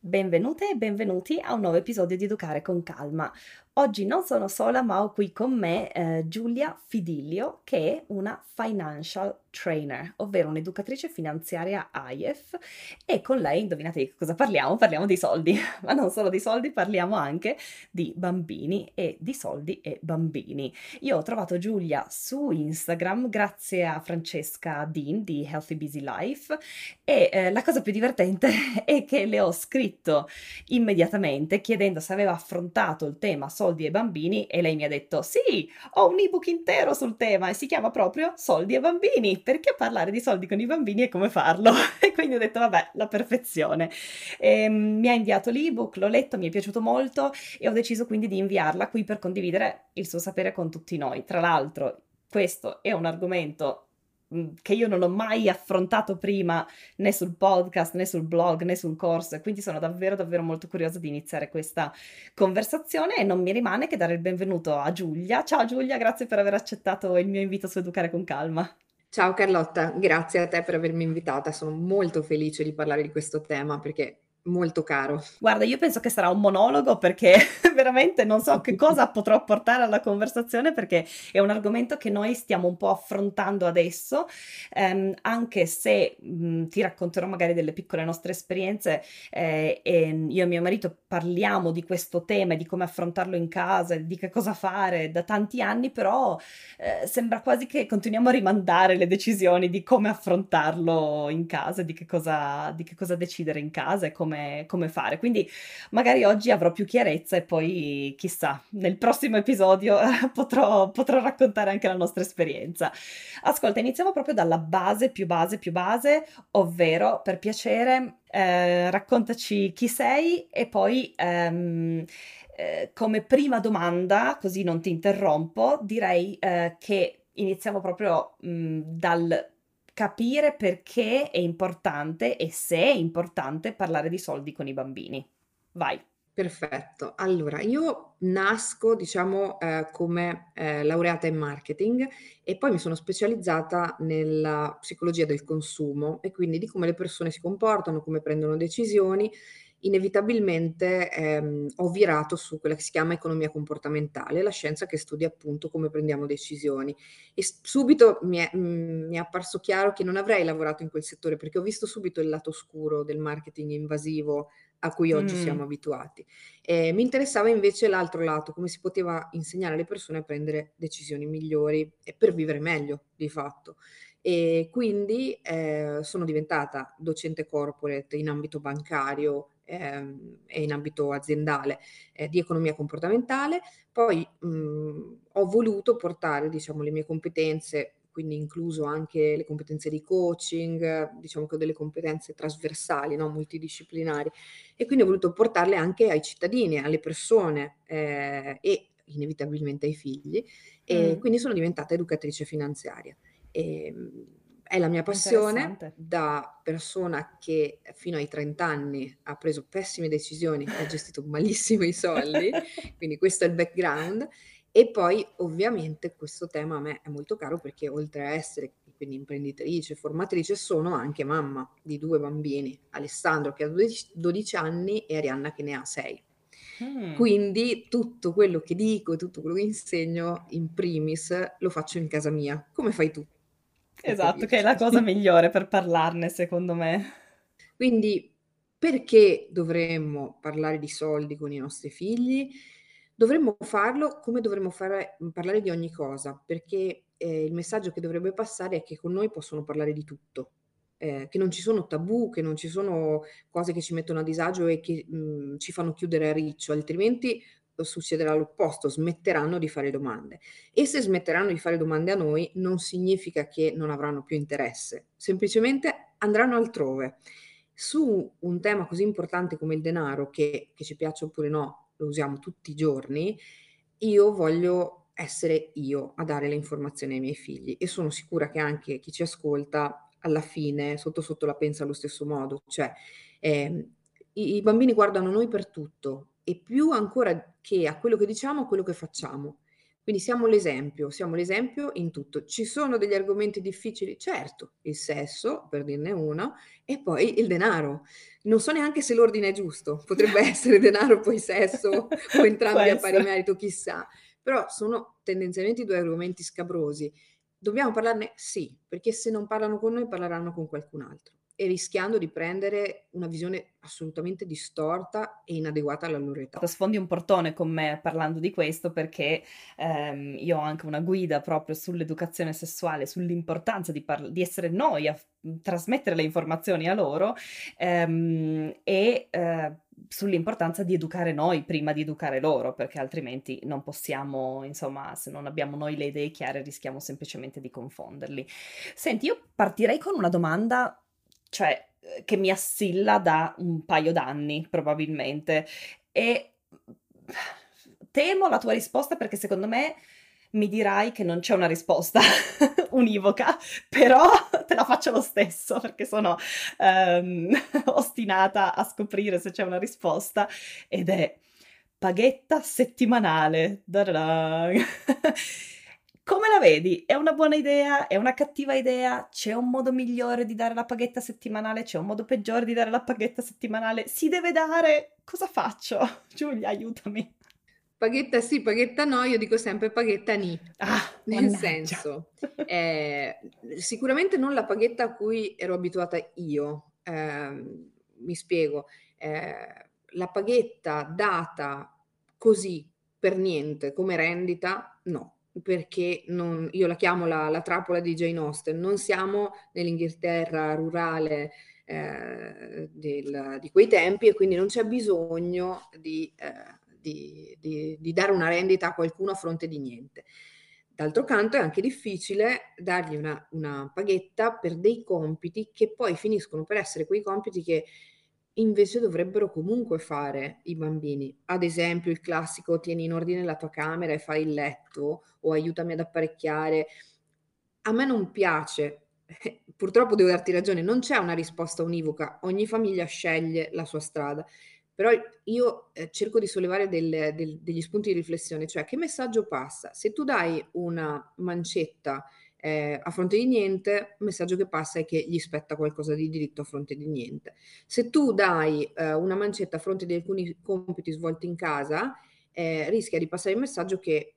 Benvenute e benvenuti a un nuovo episodio di Educare con Calma. Oggi non sono sola, ma ho qui con me eh, Giulia Fidilio, che è una financial trainer, ovvero un'educatrice finanziaria IEF e con lei, indovinate di cosa parliamo? Parliamo di soldi, ma non solo di soldi, parliamo anche di bambini e di soldi e bambini. Io ho trovato Giulia su Instagram grazie a Francesca Dean di Healthy Busy Life e eh, la cosa più divertente è che le ho scritto immediatamente chiedendo se aveva affrontato il tema soldi e bambini e lei mi ha detto sì, ho un ebook intero sul tema e si chiama proprio soldi e bambini, perché parlare di soldi con i bambini e come farlo? e quindi ho detto vabbè, la perfezione. E, ehm, mi ha inviato l'ebook, l'ho letto, mi è piaciuto molto e ho deciso quindi di inviarla qui per condividere il suo sapere con tutti noi. Tra l'altro, questo è un argomento che io non ho mai affrontato prima né sul podcast né sul blog né sul corso e quindi sono davvero davvero molto curiosa di iniziare questa conversazione e non mi rimane che dare il benvenuto a Giulia. Ciao Giulia, grazie per aver accettato il mio invito su Educare con Calma. Ciao Carlotta, grazie a te per avermi invitata, sono molto felice di parlare di questo tema perché molto caro. Guarda, io penso che sarà un monologo perché veramente non so che cosa potrò portare alla conversazione perché è un argomento che noi stiamo un po' affrontando adesso, ehm, anche se mh, ti racconterò magari delle piccole nostre esperienze eh, e io e mio marito parliamo di questo tema di come affrontarlo in casa, di che cosa fare da tanti anni, però eh, sembra quasi che continuiamo a rimandare le decisioni di come affrontarlo in casa, di che cosa, di che cosa decidere in casa e come come, come fare. Quindi magari oggi avrò più chiarezza e poi chissà, nel prossimo episodio potrò, potrò raccontare anche la nostra esperienza. Ascolta, iniziamo proprio dalla base, più base, più base, ovvero per piacere eh, raccontaci chi sei e poi ehm, eh, come prima domanda, così non ti interrompo, direi eh, che iniziamo proprio mh, dal capire perché è importante e se è importante parlare di soldi con i bambini. Vai. Perfetto. Allora, io nasco, diciamo, eh, come eh, laureata in marketing e poi mi sono specializzata nella psicologia del consumo e quindi di come le persone si comportano, come prendono decisioni inevitabilmente ehm, ho virato su quella che si chiama economia comportamentale, la scienza che studia appunto come prendiamo decisioni. E subito mi è, mm, mi è apparso chiaro che non avrei lavorato in quel settore perché ho visto subito il lato oscuro del marketing invasivo a cui oggi mm. siamo abituati. E mi interessava invece l'altro lato, come si poteva insegnare alle persone a prendere decisioni migliori e per vivere meglio di fatto. E quindi eh, sono diventata docente corporate in ambito bancario ehm, e in ambito aziendale eh, di economia comportamentale. Poi mh, ho voluto portare diciamo, le mie competenze quindi incluso anche le competenze di coaching, diciamo che ho delle competenze trasversali, no? multidisciplinari, e quindi ho voluto portarle anche ai cittadini, alle persone eh, e inevitabilmente ai figli, e mm. quindi sono diventata educatrice finanziaria. E, ehm, è la mia passione da persona che fino ai 30 anni ha preso pessime decisioni, ha gestito malissimo i soldi, quindi questo è il background. E poi ovviamente questo tema a me è molto caro perché oltre a essere quindi imprenditrice, formatrice, sono anche mamma di due bambini, Alessandro che ha 12, 12 anni e Arianna che ne ha 6. Mm. Quindi tutto quello che dico tutto quello che insegno in primis lo faccio in casa mia, come fai tu. Esatto, che è la cosa migliore per parlarne, secondo me. Quindi, perché dovremmo parlare di soldi con i nostri figli? Dovremmo farlo come dovremmo fare, parlare di ogni cosa, perché eh, il messaggio che dovrebbe passare è che con noi possono parlare di tutto, eh, che non ci sono tabù, che non ci sono cose che ci mettono a disagio e che mh, ci fanno chiudere a riccio, altrimenti succederà l'opposto, smetteranno di fare domande. E se smetteranno di fare domande a noi non significa che non avranno più interesse, semplicemente andranno altrove. Su un tema così importante come il denaro, che, che ci piaccia oppure no, lo usiamo tutti i giorni, io voglio essere io a dare le informazioni ai miei figli e sono sicura che anche chi ci ascolta alla fine sotto sotto la pensa allo stesso modo, cioè eh, i, i bambini guardano noi per tutto, e più ancora che a quello che diciamo, a quello che facciamo. Quindi siamo l'esempio, siamo l'esempio in tutto. Ci sono degli argomenti difficili? Certo, il sesso, per dirne uno, e poi il denaro. Non so neanche se l'ordine è giusto, potrebbe essere denaro, poi sesso, o entrambi a pari merito, chissà. Però sono tendenzialmente due argomenti scabrosi. Dobbiamo parlarne? Sì, perché se non parlano con noi parleranno con qualcun altro e rischiando di prendere una visione assolutamente distorta e inadeguata alla loro età. Sfondi un portone con me parlando di questo perché ehm, io ho anche una guida proprio sull'educazione sessuale, sull'importanza di, parla- di essere noi a trasmettere le informazioni a loro ehm, e eh, sull'importanza di educare noi prima di educare loro, perché altrimenti non possiamo, insomma, se non abbiamo noi le idee chiare, rischiamo semplicemente di confonderli. Senti, io partirei con una domanda cioè, eh, che mi assilla da un paio d'anni, probabilmente. E temo la tua risposta perché secondo me mi dirai che non c'è una risposta univoca, però te la faccio lo stesso perché sono um, ostinata a scoprire se c'è una risposta ed è paghetta settimanale. Come la vedi? È una buona idea? È una cattiva idea? C'è un modo migliore di dare la paghetta settimanale? C'è un modo peggiore di dare la paghetta settimanale? Si deve dare? Cosa faccio? Giulia, aiutami. Paghetta sì, paghetta no, io dico sempre paghetta ni. Ah, nel mannaggia. senso, eh, sicuramente non la paghetta a cui ero abituata io. Eh, mi spiego, eh, la paghetta data così per niente come rendita, no perché non, io la chiamo la, la, trappola di Jane Austen, non siamo nell'Inghilterra rurale eh, del, di quei tempi e quindi non c'è bisogno di, eh, di, di, di, dare una rendita a qualcuno a fronte di niente. D'altro canto è anche difficile dargli una, una paghetta per dei compiti che poi finiscono per essere quei compiti che invece dovrebbero comunque fare i bambini. Ad esempio il classico tieni in ordine la tua camera e fai il letto o aiutami ad apparecchiare. A me non piace, purtroppo devo darti ragione, non c'è una risposta univoca, ogni famiglia sceglie la sua strada. Però io eh, cerco di sollevare del, del, degli spunti di riflessione, cioè che messaggio passa? Se tu dai una mancetta eh, a fronte di niente, il messaggio che passa è che gli spetta qualcosa di diritto a fronte di niente. Se tu dai eh, una mancetta a fronte di alcuni compiti svolti in casa, eh, rischia di passare il messaggio che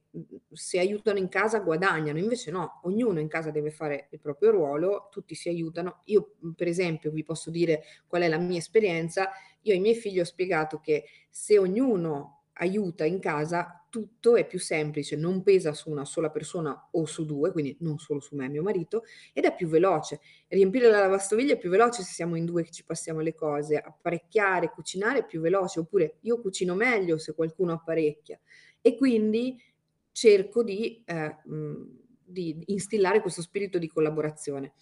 se aiutano in casa guadagnano, invece no, ognuno in casa deve fare il proprio ruolo, tutti si aiutano. Io per esempio vi posso dire qual è la mia esperienza, io ai miei figli ho spiegato che se ognuno aiuta in casa, tutto è più semplice, non pesa su una sola persona o su due, quindi non solo su me e mio marito, ed è più veloce. Riempire la lavastoviglie è più veloce se siamo in due che ci passiamo le cose, apparecchiare, cucinare è più veloce, oppure io cucino meglio se qualcuno apparecchia. E quindi cerco di, eh, di instillare questo spirito di collaborazione.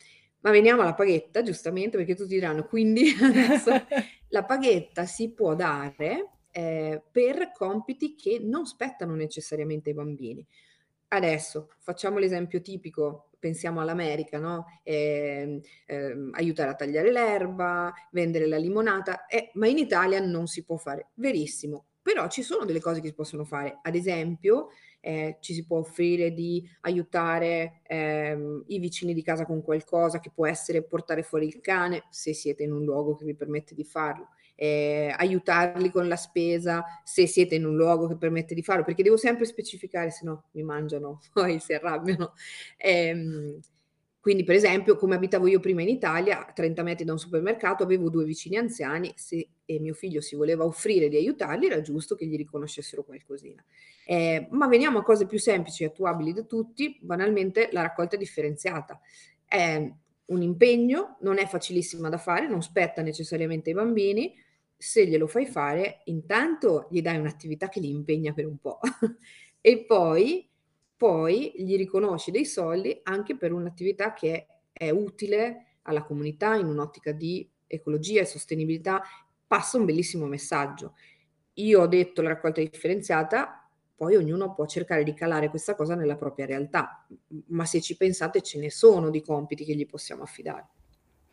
Ma veniamo alla paghetta, giustamente, perché tutti diranno, quindi adesso la paghetta si può dare eh, per compiti che non spettano necessariamente ai bambini. Adesso facciamo l'esempio tipico, pensiamo all'America, no? Eh, eh, aiutare a tagliare l'erba, vendere la limonata, eh, ma in Italia non si può fare. Verissimo, però ci sono delle cose che si possono fare. Ad esempio, eh, ci si può offrire di aiutare ehm, i vicini di casa con qualcosa che può essere portare fuori il cane, se siete in un luogo che vi permette di farlo eh, aiutarli con la spesa se siete in un luogo che permette di farlo, perché devo sempre specificare, se no mi mangiano, poi si arrabbiano. Eh, quindi, per esempio, come abitavo io prima in Italia, a 30 metri da un supermercato, avevo due vicini anziani se, mio figlio si voleva offrire di aiutarli, era giusto che gli riconoscessero qualcosina. Eh, ma veniamo a cose più semplici e attuabili da tutti, banalmente la raccolta differenziata. È un impegno, non è facilissima da fare, non spetta necessariamente ai bambini, se glielo fai fare, intanto gli dai un'attività che li impegna per un po' e poi, poi gli riconosci dei soldi anche per un'attività che è utile alla comunità in un'ottica di ecologia e sostenibilità, passa un bellissimo messaggio. Io ho detto la raccolta differenziata, poi ognuno può cercare di calare questa cosa nella propria realtà, ma se ci pensate ce ne sono di compiti che gli possiamo affidare.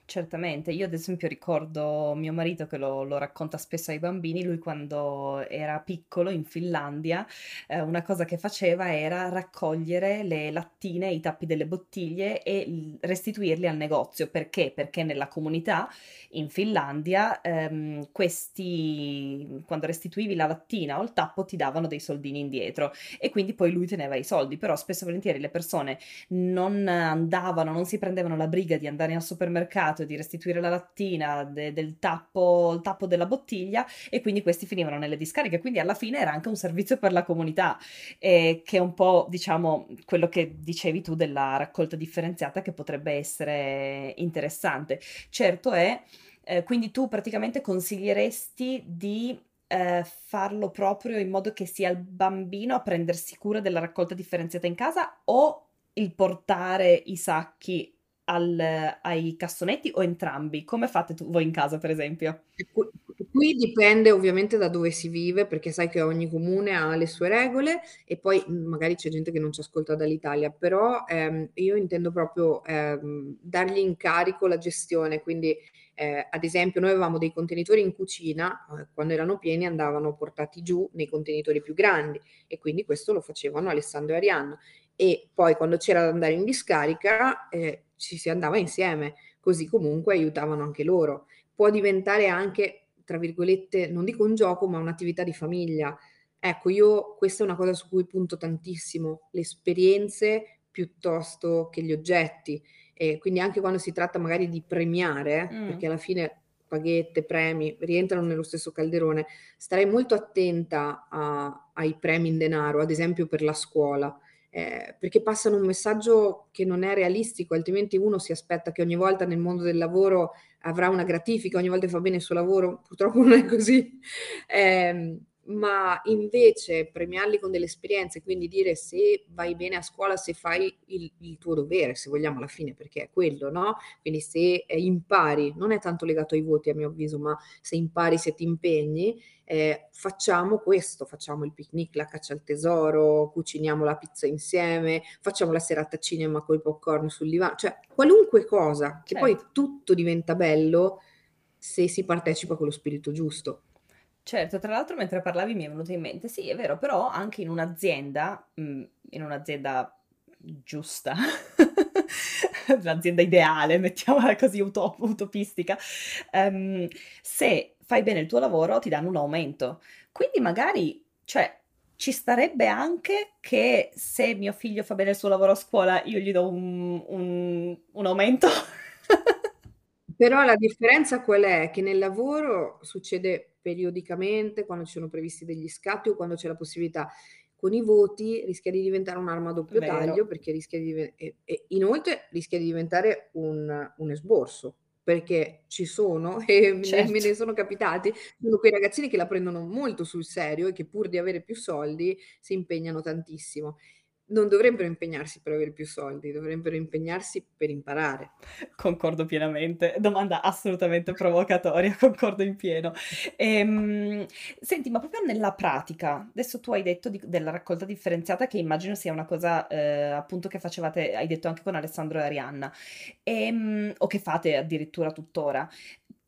Certamente, io ad esempio ricordo mio marito che lo, lo racconta spesso ai bambini, lui quando era piccolo in Finlandia, eh, una cosa che faceva era raccogliere le lattine, i tappi delle bottiglie e restituirli al negozio. Perché? Perché nella comunità in Finlandia ehm, questi, quando restituivi la lattina o il tappo ti davano dei soldini indietro e quindi poi lui teneva i soldi, però spesso e volentieri le persone non andavano, non si prendevano la briga di andare al supermercato dimenticato di restituire la lattina de- del tappo, il tappo della bottiglia e quindi questi finivano nelle discariche. Quindi alla fine era anche un servizio per la comunità, eh, che è un po', diciamo, quello che dicevi tu della raccolta differenziata che potrebbe essere interessante. Certo è, eh, quindi tu praticamente consiglieresti di eh, farlo proprio in modo che sia il bambino a prendersi cura della raccolta differenziata in casa o il portare i sacchi al, ai cassonetti o entrambi? Come fate tu, voi in casa, per esempio? Qui, dipende ovviamente da dove si vive, perché sai che ogni comune ha le sue regole e poi magari c'è gente che non ci ascolta dall'Italia, però ehm, io intendo proprio ehm, dargli in carico la gestione, quindi eh, ad esempio noi avevamo dei contenitori in cucina, eh, quando erano pieni andavano portati giù nei contenitori più grandi e quindi questo lo facevano Alessandro e Arianna e poi quando c'era da andare in discarica eh, ci si andava insieme, così comunque aiutavano anche loro. Può diventare anche, tra virgolette, non dico un gioco, ma un'attività di famiglia. Ecco, io questa è una cosa su cui punto tantissimo, le esperienze piuttosto che gli oggetti. E quindi anche quando si tratta magari di premiare, mm. perché alla fine paghette, premi rientrano nello stesso calderone, starei molto attenta a, ai premi in denaro, ad esempio per la scuola eh, perché passano un messaggio che non è realistico, altrimenti uno si aspetta che ogni volta nel mondo del lavoro avrà una gratifica, ogni volta fa bene il suo lavoro, purtroppo non è così. Eh, ma invece premiarli con delle esperienze, quindi dire se vai bene a scuola, se fai il, il, tuo dovere, se vogliamo alla fine, perché è quello, no? Quindi se eh, impari, non è tanto legato ai voti a mio avviso, ma se impari, se ti impegni, eh, facciamo questo, facciamo il picnic, la caccia al tesoro, cuciniamo la pizza insieme, facciamo la serata cinema con i popcorn sul divano, cioè qualunque cosa, che certo. poi tutto diventa bello se si partecipa con lo spirito giusto. Certo, tra l'altro mentre parlavi mi è venuto in mente, sì, è vero, però anche in un'azienda, mm, in un'azienda giusta, l'azienda ideale, mettiamola così utop- utopistica, um, se fai bene il tuo lavoro ti danno un aumento. Quindi magari, cioè, ci starebbe anche che se mio figlio fa bene il suo lavoro a scuola io gli do un, un, un aumento. Però la differenza qual è? Che nel lavoro succede periodicamente, quando ci sono previsti degli scatti o quando c'è la possibilità. Con i voti rischia di diventare un'arma a doppio Vero. taglio perché rischia di e, e inoltre rischia di diventare un, un esborso perché ci sono e certo. me ne sono capitati, sono quei ragazzini che la prendono molto sul serio e che pur di avere più soldi si impegnano tantissimo non dovrebbero impegnarsi per avere più soldi, dovrebbero impegnarsi per imparare. Concordo pienamente, domanda assolutamente provocatoria, concordo in pieno. Ehm, senti, ma proprio nella pratica, adesso tu hai detto di, della raccolta differenziata che immagino sia una cosa eh, appunto che facevate, hai detto anche con Alessandro e Arianna, ehm, o che fate addirittura tuttora.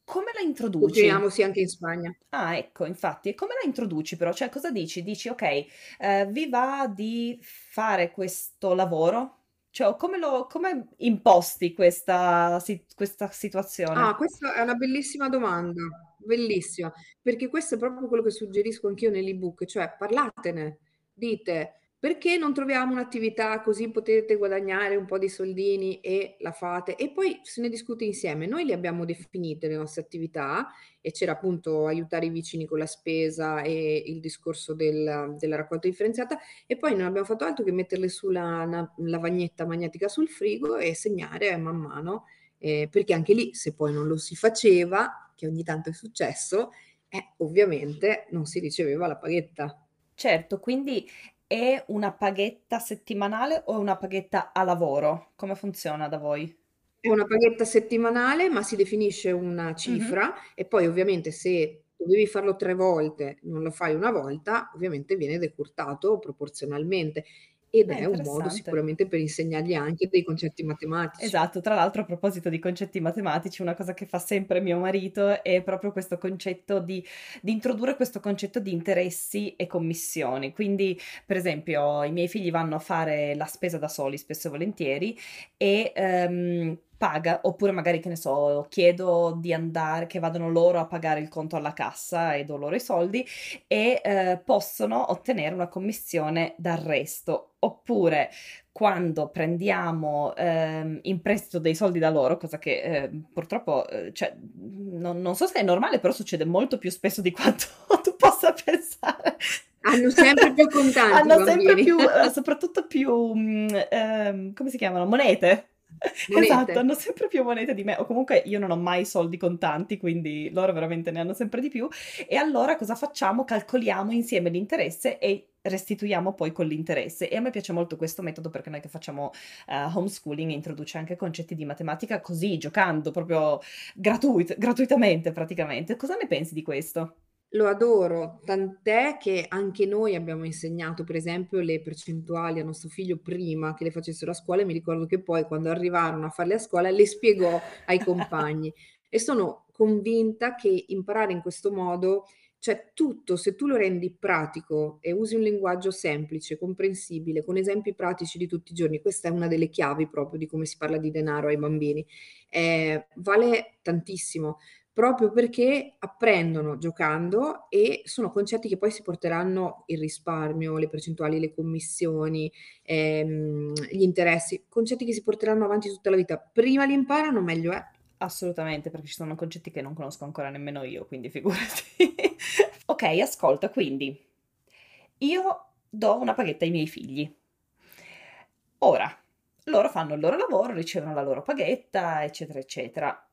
Come la introduci? Sì anche in Spagna. Ah, ecco, infatti. E come la introduci però? Cioè, cosa dici? Dici, ok, eh, vi va di fare questo lavoro? Cioè, come, lo, come imposti questa, questa situazione? Ah, questa è una bellissima domanda, bellissima, perché questo è proprio quello che suggerisco anch'io nell'ebook, cioè parlatene, dite perché non troviamo un'attività così potete guadagnare un po' di soldini e la fate? E poi se ne discute insieme. Noi le abbiamo definite le nostre attività e c'era appunto aiutare i vicini con la spesa e il discorso del, della raccolta differenziata e poi non abbiamo fatto altro che metterle sulla lavagnetta magnetica sul frigo e segnare man mano, eh, perché anche lì se poi non lo si faceva, che ogni tanto è successo, eh, ovviamente non si riceveva la paghetta. Certo, quindi è una paghetta settimanale o una paghetta a lavoro? Come funziona da voi? È una paghetta settimanale, ma si definisce una cifra mm-hmm. e poi ovviamente se dovevi farlo tre volte, non lo fai una volta, ovviamente viene decurtato proporzionalmente. Ed È è un modo sicuramente per insegnargli anche dei concetti matematici. Esatto, tra l'altro a proposito di concetti matematici, una cosa che fa sempre mio marito è proprio questo concetto di, di introdurre questo concetto di interessi e commissioni. Quindi, per esempio, i miei figli vanno a fare la spesa da soli spesso e volentieri e ehm, paga, oppure magari che ne so, chiedo di andare, che vadano loro a pagare il conto alla cassa e do loro i soldi e eh, possono ottenere una commissione d'arresto. Oppure quando prendiamo ehm, in prestito dei soldi da loro, cosa che eh, purtroppo, eh, cioè, non, non so se è normale, però succede molto più spesso di quanto tu possa pensare. Hanno sempre più contanti Hanno sempre più, eh, soprattutto più, mm, ehm, come si chiamano? Monete. Esatto, Monete. hanno sempre più monete di me, o comunque io non ho mai soldi contanti, quindi loro veramente ne hanno sempre di più. E allora cosa facciamo? Calcoliamo insieme l'interesse e restituiamo poi con l'interesse. E a me piace molto questo metodo perché noi che facciamo eh, homeschooling introduce anche concetti di matematica così, giocando proprio gratuit- gratuitamente praticamente. Cosa ne pensi di questo? Lo adoro, tant'è che anche noi abbiamo insegnato, per esempio, le percentuali a nostro figlio prima che le facessero a scuola e mi ricordo che poi quando arrivarono a farle a scuola le spiegò ai compagni. E sono convinta che imparare in questo modo, cioè tutto, se tu lo rendi pratico e usi un linguaggio semplice, comprensibile, con esempi pratici di tutti i giorni, questa è una delle chiavi proprio di come si parla di denaro ai bambini, eh, vale tantissimo proprio perché apprendono giocando e sono concetti che poi si porteranno il risparmio, le percentuali, le commissioni, ehm, gli interessi, concetti che si porteranno avanti tutta la vita. Prima li imparano, meglio è. Assolutamente, perché ci sono concetti che non conosco ancora nemmeno io, quindi figurati. Ok, ascolta, quindi io do una paghetta ai miei figli. Ora, loro fanno il loro lavoro, ricevono la loro paghetta, eccetera, eccetera.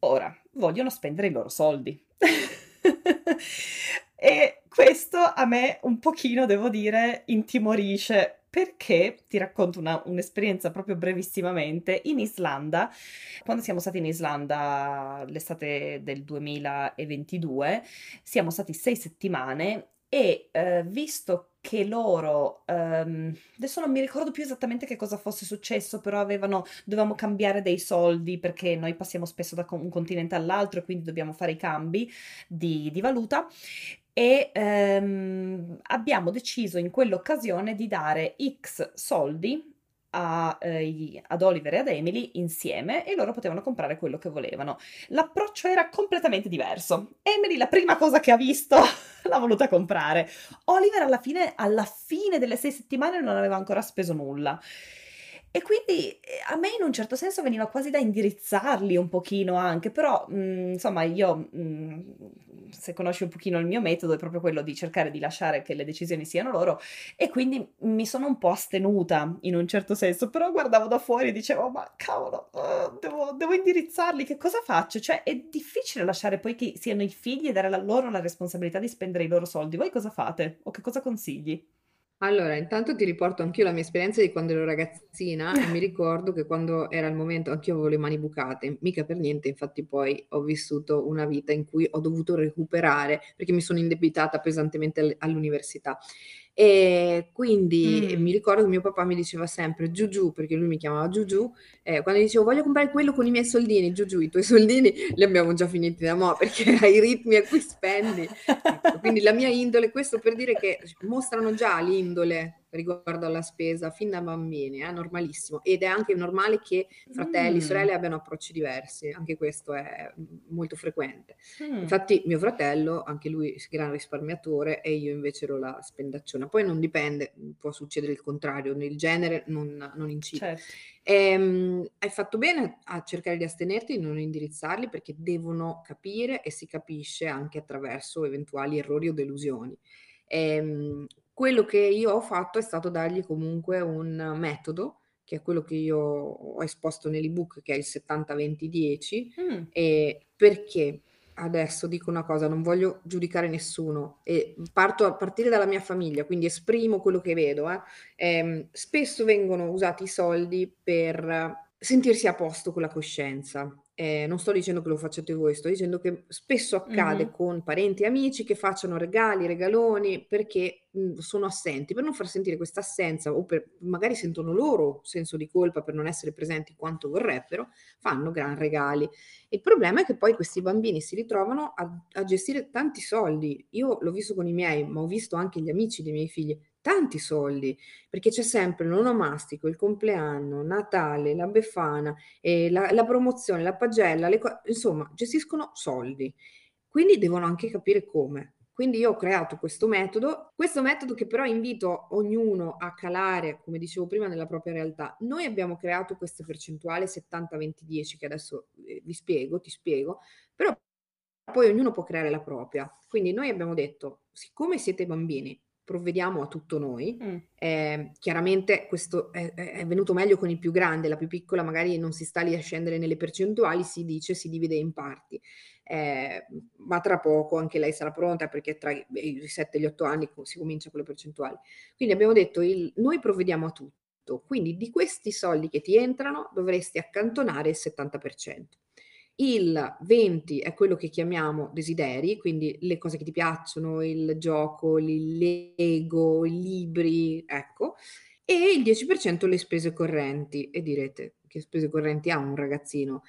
Ora, vogliono spendere i loro soldi. E questo a me un pochino, devo dire, intimorisce. Perché ti racconto una- un'esperienza proprio brevissimamente. In Islanda, quando siamo stati in Islanda l'estate del 2022, siamo stati sei settimane e eh, visto che loro, ehm, adesso non mi ricordo più esattamente che cosa fosse successo, però avevano, dovevamo cambiare dei soldi perché noi passiamo spesso da un continente all'altro e quindi dobbiamo fare i cambi di, di valuta. E ehm, abbiamo deciso in quell'occasione di dare X soldi a, eh, ad Oliver e ad Emily insieme e loro potevano comprare quello che volevano. L'approccio era completamente diverso. Emily la prima cosa che ha visto l'ha voluta comprare. Oliver alla fine, alla fine delle sei settimane non aveva ancora speso nulla. E quindi eh, a me in un certo senso veniva quasi da indirizzarli un pochino anche, però mh, insomma io, mh, se conosci un pochino il mio metodo, è proprio quello di cercare di lasciare che le decisioni siano loro e quindi mi sono un po' astenuta in un certo senso, però guardavo da fuori e dicevo ma cavolo, uh, devo, devo indirizzarli, che cosa faccio? Cioè è difficile lasciare poi che siano i figli e dare a loro la responsabilità di spendere i loro soldi. Voi cosa fate? O che cosa consigli? Allora, intanto ti riporto anch'io la mia esperienza di quando ero ragazzina e mi ricordo che quando era il momento, anch'io avevo le mani bucate, mica per niente, infatti poi ho vissuto una vita in cui ho dovuto recuperare perché mi sono indebitata pesantemente all- all'università. E quindi Mm. mi ricordo che mio papà mi diceva sempre Giugiù, perché lui mi chiamava Giugiù, eh, quando dicevo voglio comprare quello con i miei soldini, Giugiù, i tuoi soldini li abbiamo già finiti da mo' perché ai ritmi a cui spendi Ecco, quindi la mia indole, questo per dire che mostrano già l'indole riguardo alla spesa fin da bambini, è normalissimo. Ed è anche normale che fratelli, Mm. sorelle abbiano approcci diversi, anche questo è molto frequente. Mm. Infatti mio fratello, anche lui gran risparmiatore e io invece ero la spendacciona. Poi non dipende, può succedere il contrario, nel genere non, non incide. Certo. Ehm, hai fatto bene a cercare di astenerti, di non indirizzarli perché devono capire e si capisce anche attraverso eventuali errori o delusioni. Ehm, quello che io ho fatto è stato dargli comunque un metodo, che è quello che io ho esposto nell'ebook, che è il 70-20-10, Mm. e perché adesso dico una cosa, non voglio giudicare nessuno e parto a partire dalla mia famiglia, quindi esprimo quello che vedo. eh. Ehm, spesso vengono usati i soldi per sentirsi a posto con la coscienza. Ehm, non sto dicendo che lo facciate voi, sto dicendo che spesso accade Mh-mh. con parenti e amici che facciano regali, regaloni perché, mhmm, sono assenti, per non far sentire questa assenza o per magari sentono loro senso di colpa per non essere presenti quanto vorrebbero, fanno gran regali. Il problema è che poi questi bambini si ritrovano a a gestire tanti soldi. Io l'ho visto con i miei, ma ho visto anche gli amici dei miei figli, tanti soldi, perché c'è sempre l'onomastico, il compleanno, Natale, la Befana, ehm, la la promozione, la pagella, co insomma gestiscono soldi. Quindi devono anche capire come. Quindi io ho creato questo metodo, questo metodo che però invito ognuno a calare, come dicevo prima, nella propria realtà. Noi abbiamo creato questa percentuale 70-20-10 che adesso, ehm, vi spiego, ti spiego, però poi ognuno può creare la propria. Quindi noi abbiamo detto: "Siccome siete bambini, provvediamo a tutto noi". Mh. Ehm, chiaramente questo è è venuto meglio con il più grande, la più piccola magari non si sta lì a scendere nelle percentuali, si dice, si divide in parti. Ehm, ma tra poco anche lei sarà pronta perché tra i i 7 e gli 8 anni si comincia con le percentuali. Quindi abbiamo detto il noi provvediamo a tutto, quindi di questi soldi che ti entrano dovresti accantonare il 70%. Il 20 è quello che chiamiamo desideri, quindi le cose che ti piacciono, il gioco, il Lego, i libri, ecco, e il 10% le spese correnti. E direte: "Che spese correnti ha un ragazzino?"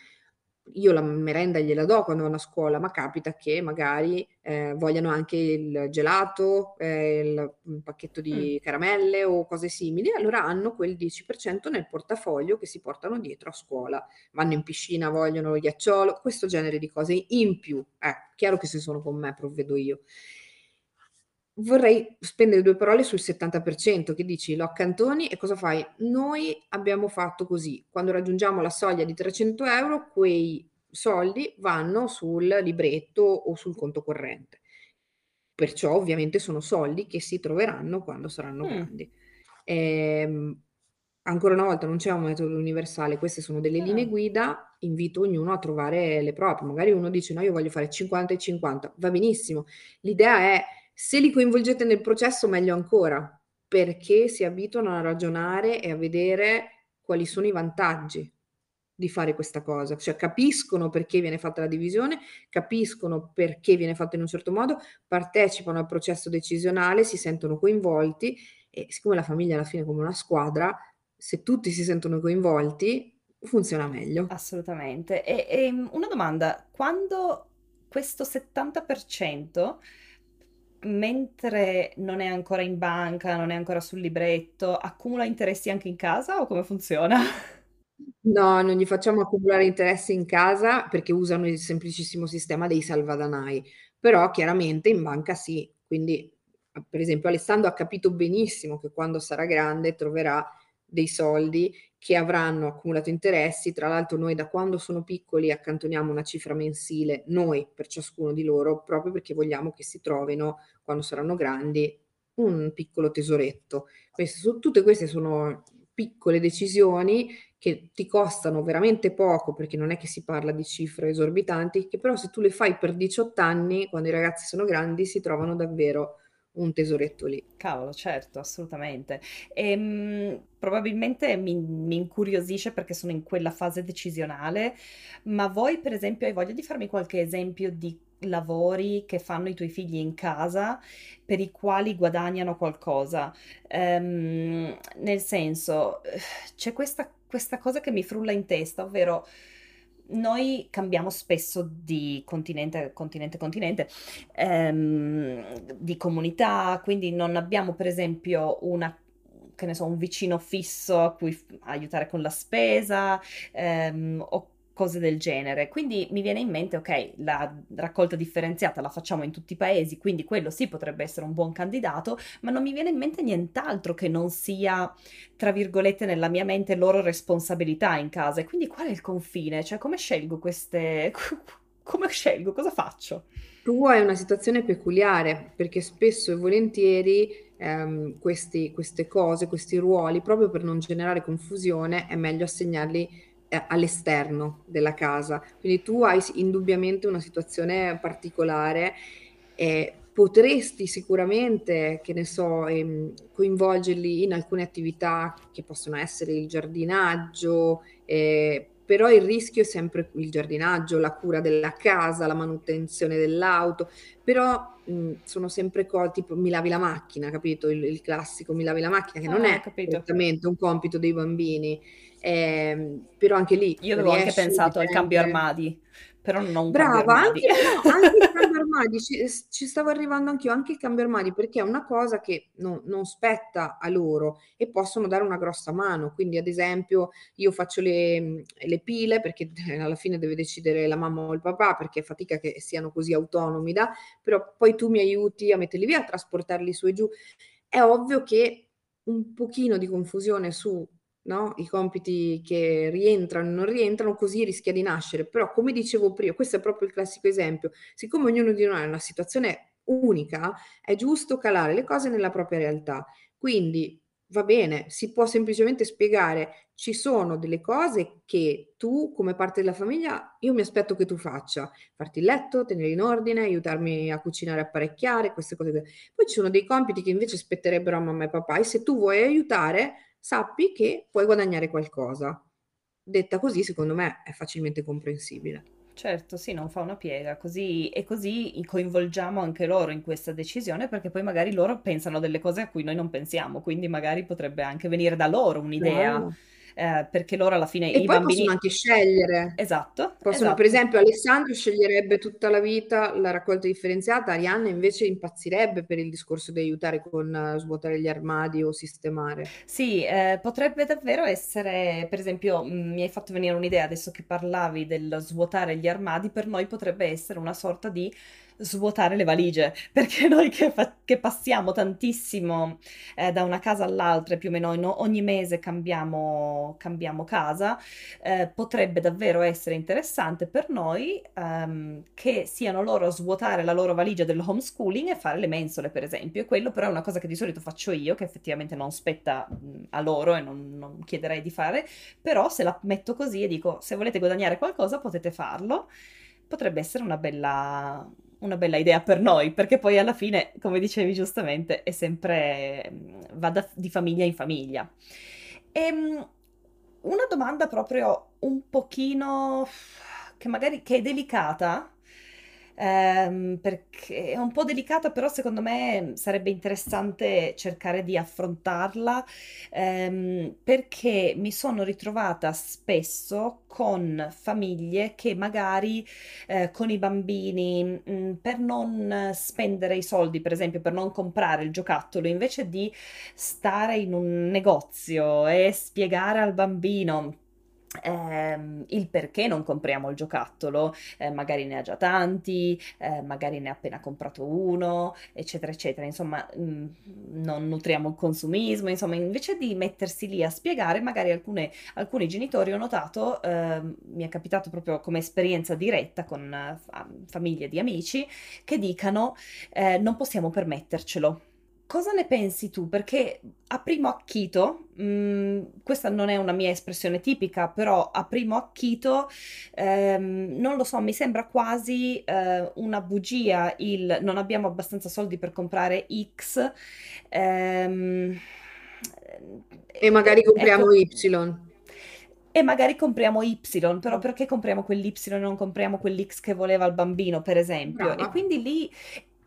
Io la merenda gliela do quando vanno a scuola, ma capita che magari, ehm, vogliano anche il gelato, ehm, il un pacchetto di caramelle o cose simili, allora hanno quel 10% nel portafoglio che si portano dietro a scuola. Vanno in piscina, vogliono il ghiacciolo, questo genere di cose in più. Ecco, chiaro che se sono con me provvedo io. Vorrei spendere 2 parole sul 70%, che dici? Lo accantoni e cosa fai? Noi abbiamo fatto così: quando raggiungiamo la soglia di 300 €, quei soldi vanno sul libretto o sul conto corrente. Perciò ovviamente sono soldi che si troveranno quando saranno Mh. grandi. Ehm, ancora una volta non c'è un metodo universale, queste sono delle linee Ah. guida, invito ognuno a trovare le proprie. Magari uno dice: "No, io voglio fare 50 e 50", va benissimo. L'idea è se li coinvolgete nel processo meglio ancora, perché si abituano a ragionare e a vedere quali sono i vantaggi di fare questa cosa. Cioè capiscono perché viene fatta la divisione, capiscono perché viene fatto in un certo modo, partecipano al processo decisionale, si sentono coinvolti e siccome la famiglia alla fine è come una squadra, se tutti si sentono coinvolti funziona meglio. Assolutamente. E, ehm, una domanda: quando questo 70% mentre non è ancora in banca, non è ancora sul libretto, accumula interessi anche in casa o come funziona? No, non gli facciamo accumulare interessi in casa perché usano il semplicissimo sistema dei salvadanai, però chiaramente in banca sì. Quindi, per esempio Alessandro ha capito benissimo che quando sarà grande troverà dei soldi che avranno accumulato interessi. Tra l'altro noi da quando sono piccoli accantoniamo una cifra mensile, noi per ciascuno di loro, proprio perché vogliamo che si trovino, quando saranno grandi, un piccolo tesoretto. Queste so tutte queste sono piccole decisioni che ti costano veramente poco, perché non è che si parla di cifre esorbitanti, che però se tu le fai per 18 anni, quando i ragazzi sono grandi, si trovano davvero un tesoretto lì. Cavolo, certo, assolutamente. Ehm, probabilmente mi mi incuriosisce perché sono in quella fase decisionale, ma voi per esempio hai voglia di farmi qualche esempio di lavori che fanno i tuoi figli in casa, per i quali guadagnano qualcosa? Ehm, nel senso, c'è questa questa cosa che mi frulla in testa, ovvero noi cambiamo spesso di continente continente continente, ehm, di comunità, quindi non abbiamo per esempio una che ne so, un vicino fisso a cui aiutare con la spesa, ehm, o cose del genere. Quindi mi viene in mente, okay, la raccolta differenziata la facciamo in tutti i paesi, quindi quello sì potrebbe essere un buon candidato, ma non mi viene in mente nient'altro che non sia, tra virgolette, nella mia mente loro responsabilità in casa. E quindi qual è il confine? Cioè come scelgo queste come scelgo? Cosa faccio? Tu hai una situazione peculiare, perché spesso e volentieri, ehm, questi queste cose, questi ruoli, proprio per non generare confusione, è meglio assegnarli, all'esterno della casa. Quindi tu hai indubbiamente una situazione particolare e potresti sicuramente, che ne so, ehm, coinvolgerli in alcune attività che possono essere il giardinaggio, ehm, però il rischio è sempre il giardinaggio, la cura della casa, la manutenzione dell'auto, però mh, sono sempre cose tipo mi lavi la macchina, capito? Il, il classico mi lavi la macchina, che non Ah, ho è esattamente un compito dei bambini, ehm, però anche lì Io avevo anche pensato al cambio armadi, però non Brava, anche no, anche il cambio armadi, ci, ci stavo arrivando anch'io, anche il cambio armadi, perché è una cosa che no- non spetta a loro e possono dare una grossa mano. Quindi, ad esempio, io faccio le, le pile perché eh, alla fine deve decidere la mamma o il papà, perché fatica che siano così autonomi da, però poi tu mi aiuti a metterli via, a trasportarli su e giù. È ovvio che un pochino di confusione su no? I compiti che rientrano non rientrano, così rischia di nascere. Però, come dicevo prima, questo è proprio il classico esempio, siccome ognuno di noi ha una situazione unica, è giusto calare le cose nella propria realtà. Quindi va bene, si può semplicemente spiegare, ci sono delle cose che tu, come parte della famiglia, io mi aspetto che tu faccia, farti il letto, tenere in ordine, aiutarmi a cucinare, apparecchiare, queste cose. Poi ci sono dei compiti che invece spetterebbero a mamma e papà e se tu vuoi aiutare, sappi che puoi guadagnare qualcosa. Detta così, secondo me, è facilmente comprensibile. Certo, sì, non fa una piega, così, e così coinvolgiamo anche loro in questa decisione perché poi magari loro pensano delle cose a cui noi non pensiamo, quindi magari potrebbe anche venire da loro un'idea, Brava. Eh, perché loro alla fine E i poi possono bambini... anche scegliere. Esatto, Possono, per esatto. esempio, Alessandro sceglierebbe tutta la vita la raccolta differenziata, Arianna invece impazzirebbe per il discorso di aiutare con eh, svuotare gli armadi o sistemare. Sì, eh, potrebbe davvero essere, per esempio, mh, mi hai fatto venire un'idea adesso che parlavi del svuotare gli armadi, per noi potrebbe essere una sorta di svuotare le valigie, perché noi che, fa- che passiamo tantissimo eh, da una casa all'altra, più o meno in- ogni mese cambiamo, cambiamo casa, eh, potrebbe davvero essere interessante per noi ehm, che siano loro a svuotare la loro valigia del homeschooling e fare le mensole, per esempio. E quello però è una cosa che di solito faccio io, che effettivamente non spetta mh, a loro e non, non chiederei di fare, però se la metto così e dico se volete guadagnare qualcosa potete farlo, potrebbe essere una bella, una bella idea per noi, perché poi alla fine, come dicevi giustamente, è sempre, mh, va da- di famiglia in famiglia. Ehm, una domanda proprio un pochino che magari che è delicata, ehm, perché è un po' delicata, però secondo me sarebbe interessante cercare di affrontarla, ehm, perché mi sono ritrovata spesso con famiglie che magari eh, con i bambini, mh, per non spendere i soldi, per esempio, per non comprare il giocattolo, invece di stare in un negozio e spiegare al bambino ehm, il perché non compriamo il giocattolo, eh, magari ne ha già tanti, eh, magari ne ha appena comprato uno, eccetera, eccetera. Insomma, mh, non nutriamo il consumismo, insomma, invece di mettersi lì a spiegare, magari alcune- alcuni genitori ho notato, ehm, mi è capitato proprio come esperienza diretta con eh, fa- famiglie di amici, che dicano eh, non possiamo permettercelo. Cosa ne pensi tu? Perché a primo acchito, mh, questa non è una mia espressione tipica, però a primo acchito, ehm, non lo so, mi sembra quasi eh, una bugia il non abbiamo abbastanza soldi per comprare X. ehm, E magari e- compriamo ecco, Y. e magari compriamo Y, però perché compriamo quell'Y e non compriamo quell'X che voleva il bambino, per esempio? E Brava. quindi lì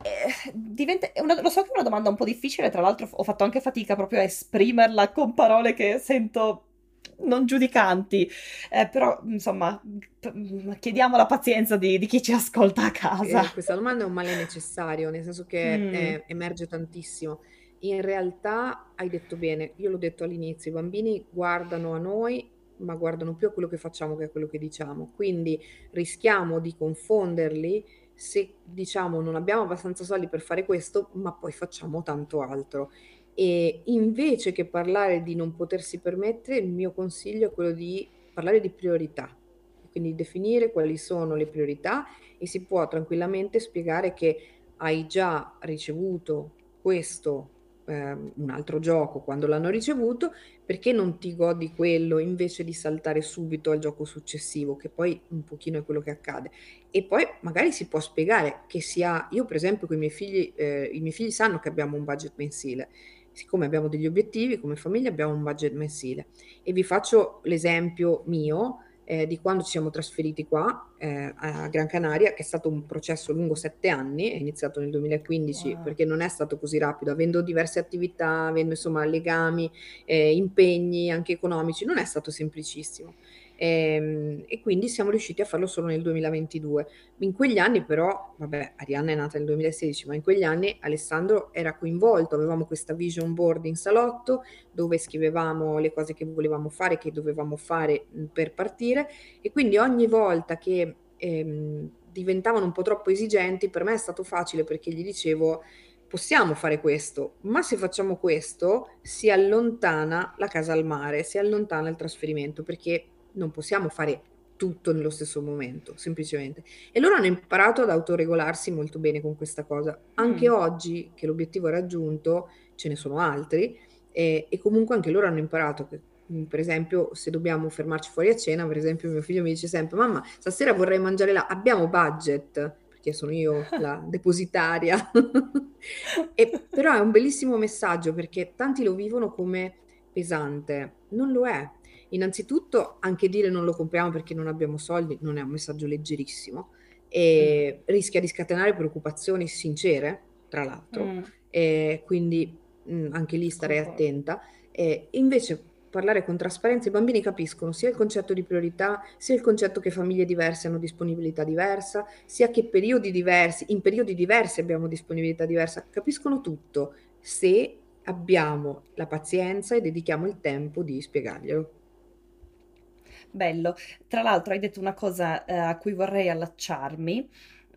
eh, diventa, una- lo so che è una domanda un po' difficile, tra l'altro ho fatto anche fatica proprio a esprimerla con parole che sento non giudicanti, eh, però insomma p- chiediamo la pazienza di, di chi ci ascolta a casa. Eh, questa domanda è un male necessario, nel senso che Mm, eh, emerge tantissimo. In realtà hai detto bene, io l'ho detto all'inizio, i bambini guardano a noi, ma guardano più a quello che facciamo che a quello che diciamo. Quindi rischiamo di confonderli se diciamo non abbiamo abbastanza soldi per fare questo, ma poi facciamo tanto altro. E invece che parlare di non potersi permettere, il mio consiglio è quello di parlare di priorità, quindi definire quali sono le priorità e si può tranquillamente spiegare che hai già ricevuto questo, ehm, un altro gioco quando l'hanno ricevuto, perché non ti godi quello invece di saltare subito al gioco successivo, che poi un pochino è quello che accade. E poi magari si può spiegare che sia, io per esempio con i miei figli, eh, i miei figli sanno che abbiamo un budget mensile, siccome abbiamo degli obiettivi come famiglia abbiamo un budget mensile. E vi faccio l'esempio mio eh, di quando ci siamo trasferiti qua eh, a Gran Canaria, che è stato un processo lungo sette anni, è iniziato nel 2015 wow. perché non è stato così rapido, avendo diverse attività, avendo insomma legami, eh, impegni anche economici, non è stato semplicissimo. E, ehm, e, quindi siamo riusciti a farlo solo nel 2022. In quegli anni però, vabbè, Arianna è nata nel 2016, ma in quegli anni Alessandro era coinvolto, avevamo questa vision board in salotto dove scrivevamo le cose che volevamo fare, che dovevamo fare per partire e quindi ogni volta che ehm, diventavano un po' troppo esigenti, per me è stato facile perché gli dicevo possiamo fare questo, ma se facciamo questo si allontana la casa al mare, si allontana il trasferimento perché non possiamo fare tutto nello stesso momento, semplicemente. E loro hanno imparato ad autoregolarsi molto bene con questa cosa. Anche mm. oggi, che l'obiettivo è raggiunto, ce ne sono altri, e, e comunque anche loro hanno imparato che mm, per esempio, se dobbiamo fermarci fuori a cena, per esempio, mio figlio mi dice sempre: Mamma, stasera vorrei mangiare là, abbiamo budget, perché sono io la depositaria. e, però è un bellissimo messaggio perché tanti lo vivono come pesante, non lo è. Innanzitutto anche dire non lo compriamo perché non abbiamo soldi non è un messaggio leggerissimo e mm. rischia di scatenare preoccupazioni sincere, tra l'altro, mm. e quindi mh, mm, anche lì starei attenta. E invece parlare con trasparenza, i bambini capiscono sia il concetto di priorità, sia il concetto che famiglie diverse hanno disponibilità diversa, sia che periodi diversi, in periodi diversi abbiamo disponibilità diversa, capiscono tutto se abbiamo la pazienza e dedichiamo il tempo di spiegarglielo. Bello. Tra l'altro hai detto una cosa eh, a cui vorrei allacciarmi,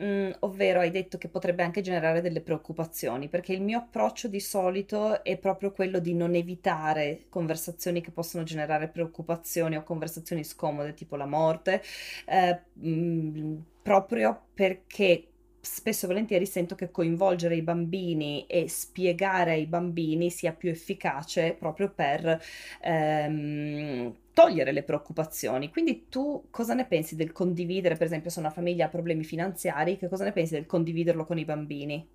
mm, ovvero hai detto che potrebbe anche generare delle preoccupazioni, perché il mio approccio di solito è proprio quello di non evitare conversazioni che possono generare preoccupazioni o conversazioni scomode, tipo la morte, eh, mm, proprio perché spesso e volentieri sento che coinvolgere i bambini e spiegare ai bambini sia più efficace proprio per ehm, togliere le preoccupazioni. Quindi tu cosa ne pensi del condividere, per esempio, se una famiglia ha problemi finanziari, che cosa ne pensi del condividerlo con i bambini?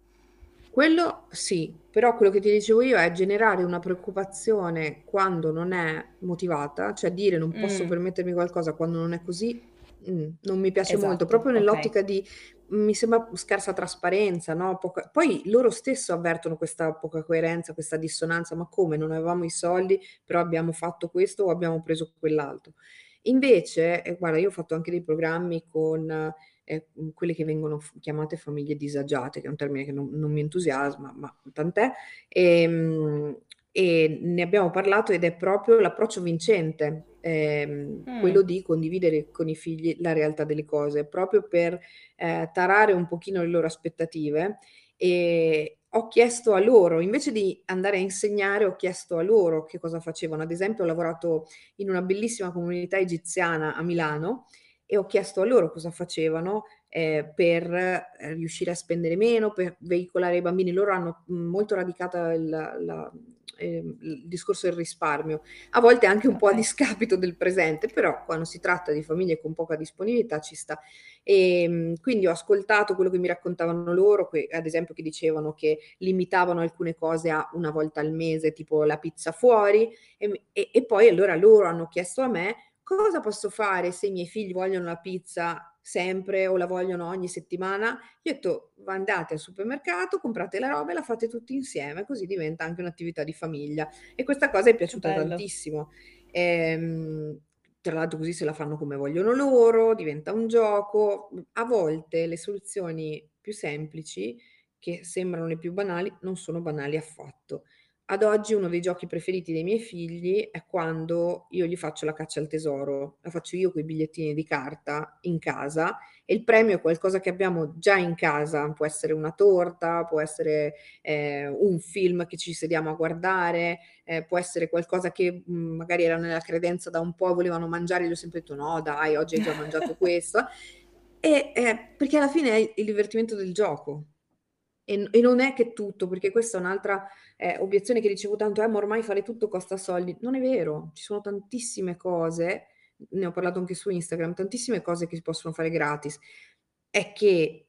Quello sì, però quello che ti dicevo io è generare una preoccupazione quando non è motivata, cioè dire non posso mm. permettermi qualcosa quando non è così, mm, non mi piace esatto, molto, proprio nell'ottica okay. di mi sembra scarsa trasparenza, no? Poca... Poi loro stesso avvertono questa poca coerenza, questa dissonanza, ma come non avevamo i soldi, però abbiamo fatto questo o abbiamo preso quell'altro. Invece, eh, guarda, io ho fatto anche dei programmi con eh, quelle che vengono chiamate famiglie disagiate, che è un termine che non, non mi entusiasma, ma tant'è, e, ehm, e ne abbiamo parlato ed è proprio l'approccio vincente, ehm, mm. quello di condividere con i figli la realtà delle cose, proprio per eh, tarare un pochino le loro aspettative e ho chiesto a loro, invece di andare a insegnare, ho chiesto a loro che cosa facevano. Ad esempio, ho lavorato in una bellissima comunità egiziana a Milano e ho chiesto a loro cosa facevano eh, per eh, riuscire a spendere meno, per veicolare i bambini. Loro hanno molto radicata il, la, eh, il discorso del risparmio, a volte anche un po' a discapito del presente, però quando si tratta di famiglie con poca disponibilità ci sta. E, ehm, quindi ho ascoltato quello che mi raccontavano loro, que- ad esempio che dicevano che limitavano alcune cose a una volta al mese, tipo la pizza fuori, e, e, e poi allora loro hanno chiesto a me cosa posso fare se i miei figli vogliono la pizza sempre o la vogliono ogni settimana? Io ho detto, andate al supermercato, comprate la roba e la fate tutti insieme, così diventa anche un'attività di famiglia. E questa cosa è piaciuta tantissimo. Ehm, tra l'altro così se la fanno come vogliono loro, diventa un gioco. A volte le soluzioni più semplici, che sembrano le più banali, non sono banali affatto. Ad oggi uno dei giochi preferiti dei miei figli è quando io gli faccio la caccia al tesoro, la faccio io con i bigliettini di carta in casa e il premio è qualcosa che abbiamo già in casa, può essere una torta, può essere eh, un film che ci sediamo a guardare, eh, può essere qualcosa che mh, mm, magari era nella credenza da un po' volevano mangiare, gli ho sempre detto no dai, oggi hai già mangiato questo, e, eh, perché alla fine è il divertimento del gioco. E, e non è che tutto, perché questa è un'altra eh, obiezione che ricevo tanto, eh, ma ormai fare tutto costa soldi. Non è vero, ci sono tantissime cose, ne ho parlato anche su Instagram, tantissime cose che si possono fare gratis. È che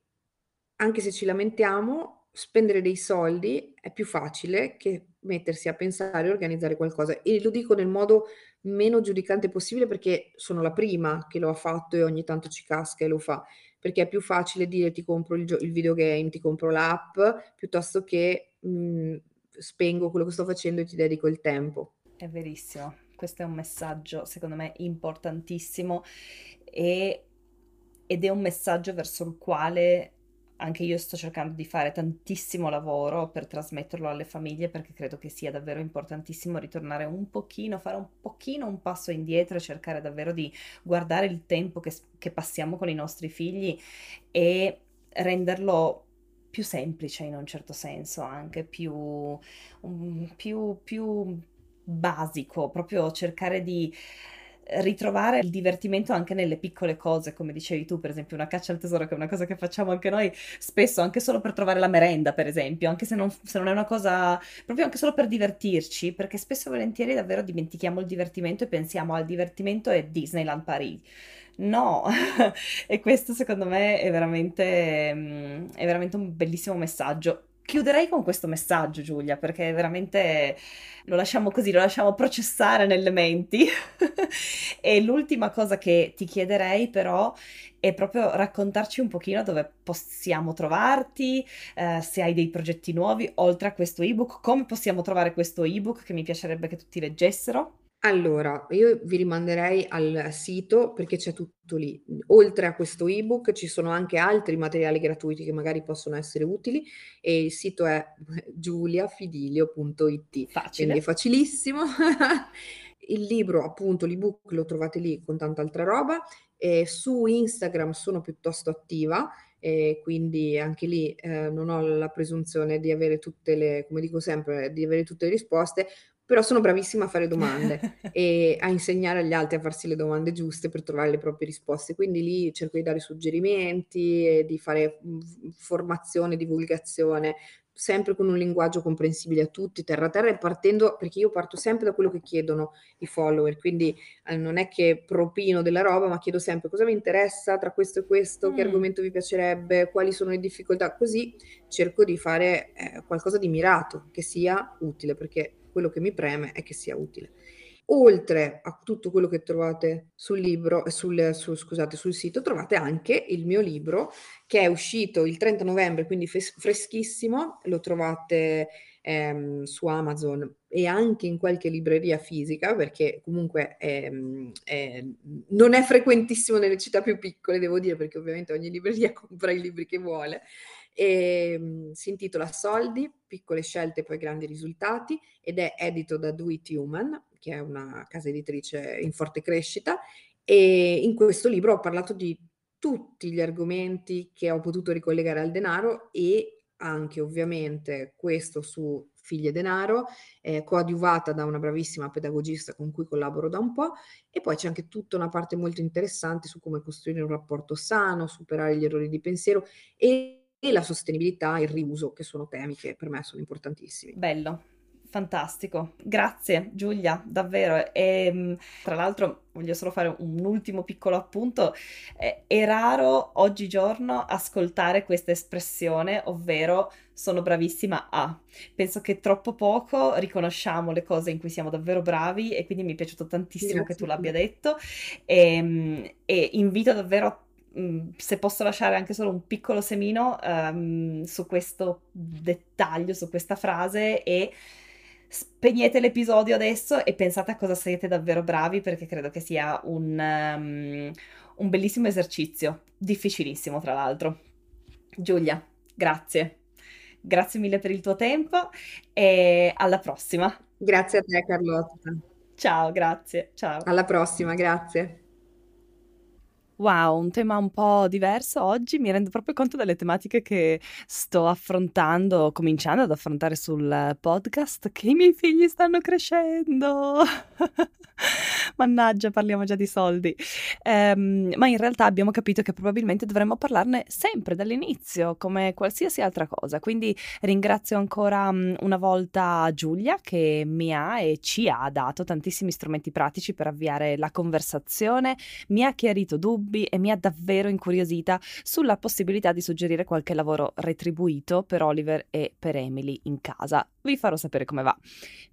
anche se ci lamentiamo, spendere dei soldi è più facile che mettersi a pensare e organizzare qualcosa e lo dico nel modo meno giudicante possibile perché sono la prima che lo ha fatto e ogni tanto ci casca e lo fa, perché è più facile dire ti compro il, gio- il videogame, ti compro l'app, piuttosto che mh, mm, spengo quello che sto facendo e ti dedico il tempo. È verissimo, questo è un messaggio secondo me importantissimo e, ed è un messaggio verso il quale anche io sto cercando di fare tantissimo lavoro per trasmetterlo alle famiglie perché credo che sia davvero importantissimo ritornare un pochino, fare un pochino un passo indietro e cercare davvero di guardare il tempo che, che passiamo con i nostri figli e renderlo più semplice in un certo senso, anche più, um, più, più basico, proprio cercare di ritrovare il divertimento anche nelle piccole cose, come dicevi tu, per esempio una caccia al tesoro, che è una cosa che facciamo anche noi spesso, anche solo per trovare la merenda, per esempio, anche se non, se non è una cosa, proprio anche solo per divertirci, perché spesso e volentieri davvero dimentichiamo il divertimento e pensiamo al divertimento e Disneyland Paris. No, e questo secondo me è veramente, mm, è veramente un bellissimo messaggio chiuderei con questo messaggio, Giulia, perché veramente lo lasciamo così, lo lasciamo processare nelle menti. e l'ultima cosa che ti chiederei però è proprio raccontarci un pochino dove possiamo trovarti, eh, se hai dei progetti nuovi, oltre a questo ebook, come possiamo trovare questo ebook che mi piacerebbe che tutti leggessero. Allora, io vi rimanderei al sito perché c'è tutto lì. Oltre a questo ebook ci sono anche altri materiali gratuiti che magari possono essere utili e il sito è giuliafidilio.it. Facile. Quindi è facilissimo. il libro, appunto, l'ebook lo trovate lì con tanta altra roba. E su Instagram sono piuttosto attiva e quindi anche lì eh, non ho la presunzione di avere tutte le, come dico sempre, di avere tutte le risposte, però sono bravissima a fare domande e a insegnare agli altri a farsi le domande giuste per trovare le proprie risposte. Quindi lì cerco di dare suggerimenti di fare formazione, divulgazione, sempre con un linguaggio comprensibile a tutti, terra a terra e partendo, perché io parto sempre da quello che chiedono i follower, quindi eh, non è che propino della roba, ma chiedo sempre cosa vi interessa tra questo e questo, mm. che argomento vi piacerebbe, quali sono le difficoltà, così cerco di fare eh, qualcosa di mirato, che sia utile, perché quello che mi preme è che sia utile. Oltre a tutto quello che trovate sul libro, eh, sul, sul, scusate, sul sito, trovate anche il mio libro che è uscito il 30 novembre, quindi fes- freschissimo, lo trovate ehm, su Amazon e anche in qualche libreria fisica, perché comunque è, è, non è frequentissimo nelle città più piccole, devo dire, perché ovviamente ogni libreria compra i libri che vuole e, ehm, si intitola Soldi, piccole scelte poi grandi risultati ed è edito da Do It Human, che è una casa editrice in forte crescita e in questo libro ho parlato di tutti gli argomenti che ho potuto ricollegare al denaro e anche ovviamente questo su Figli e Denaro, eh, coadiuvata da una bravissima pedagogista con cui collaboro da un po', e poi c'è anche tutta una parte molto interessante su come costruire un rapporto sano, superare gli errori di pensiero e e la sostenibilità e il riuso, che sono temi che per me sono importantissimi. Bello. Fantastico, grazie Giulia, davvero. E, ehm, tra l'altro voglio solo fare un ultimo piccolo appunto. È raro oggigiorno ascoltare questa espressione, ovvero sono bravissima a. Penso che troppo poco riconosciamo le cose in cui siamo davvero bravi e quindi mi è piaciuto tantissimo grazie. che tu l'abbia detto e, ehm, e invito davvero a Mm, se posso lasciare anche solo un piccolo semino um, su questo dettaglio, su questa frase e spegnete l'episodio adesso e pensate a cosa siete davvero bravi perché credo che sia un, um, un bellissimo esercizio, difficilissimo tra l'altro. Giulia, grazie. Grazie mille per il tuo tempo e alla prossima. Grazie a te Carlotta. Ciao, grazie. Ciao. Alla prossima, grazie. Wow, un tema un po' diverso oggi, mi rendo proprio conto delle tematiche che sto affrontando, cominciando ad affrontare sul podcast, che i miei figli stanno crescendo. Mannaggia, parliamo già di soldi. Um, ma in realtà abbiamo capito che probabilmente dovremmo parlarne sempre dall'inizio, come qualsiasi altra cosa. Quindi ringrazio ancora um, una volta Giulia che mi ha e ci ha dato tantissimi strumenti pratici per avviare la conversazione, mi ha chiarito dubbi e mi ha davvero incuriosita sulla possibilità di suggerire qualche lavoro retribuito per Oliver e per Emily in casa. Vi farò sapere come va.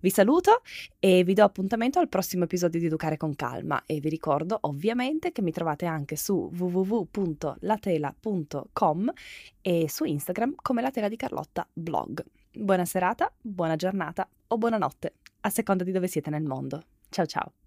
Vi saluto e vi do appuntamento al prossimo episodio di Educare con Calma e vi ricordo ovviamente che mi trovate anche su www.latela.com e su Instagram come La Tela di Carlotta blog. Buona serata, buona giornata o buonanotte, a seconda di dove siete nel mondo. Ciao ciao!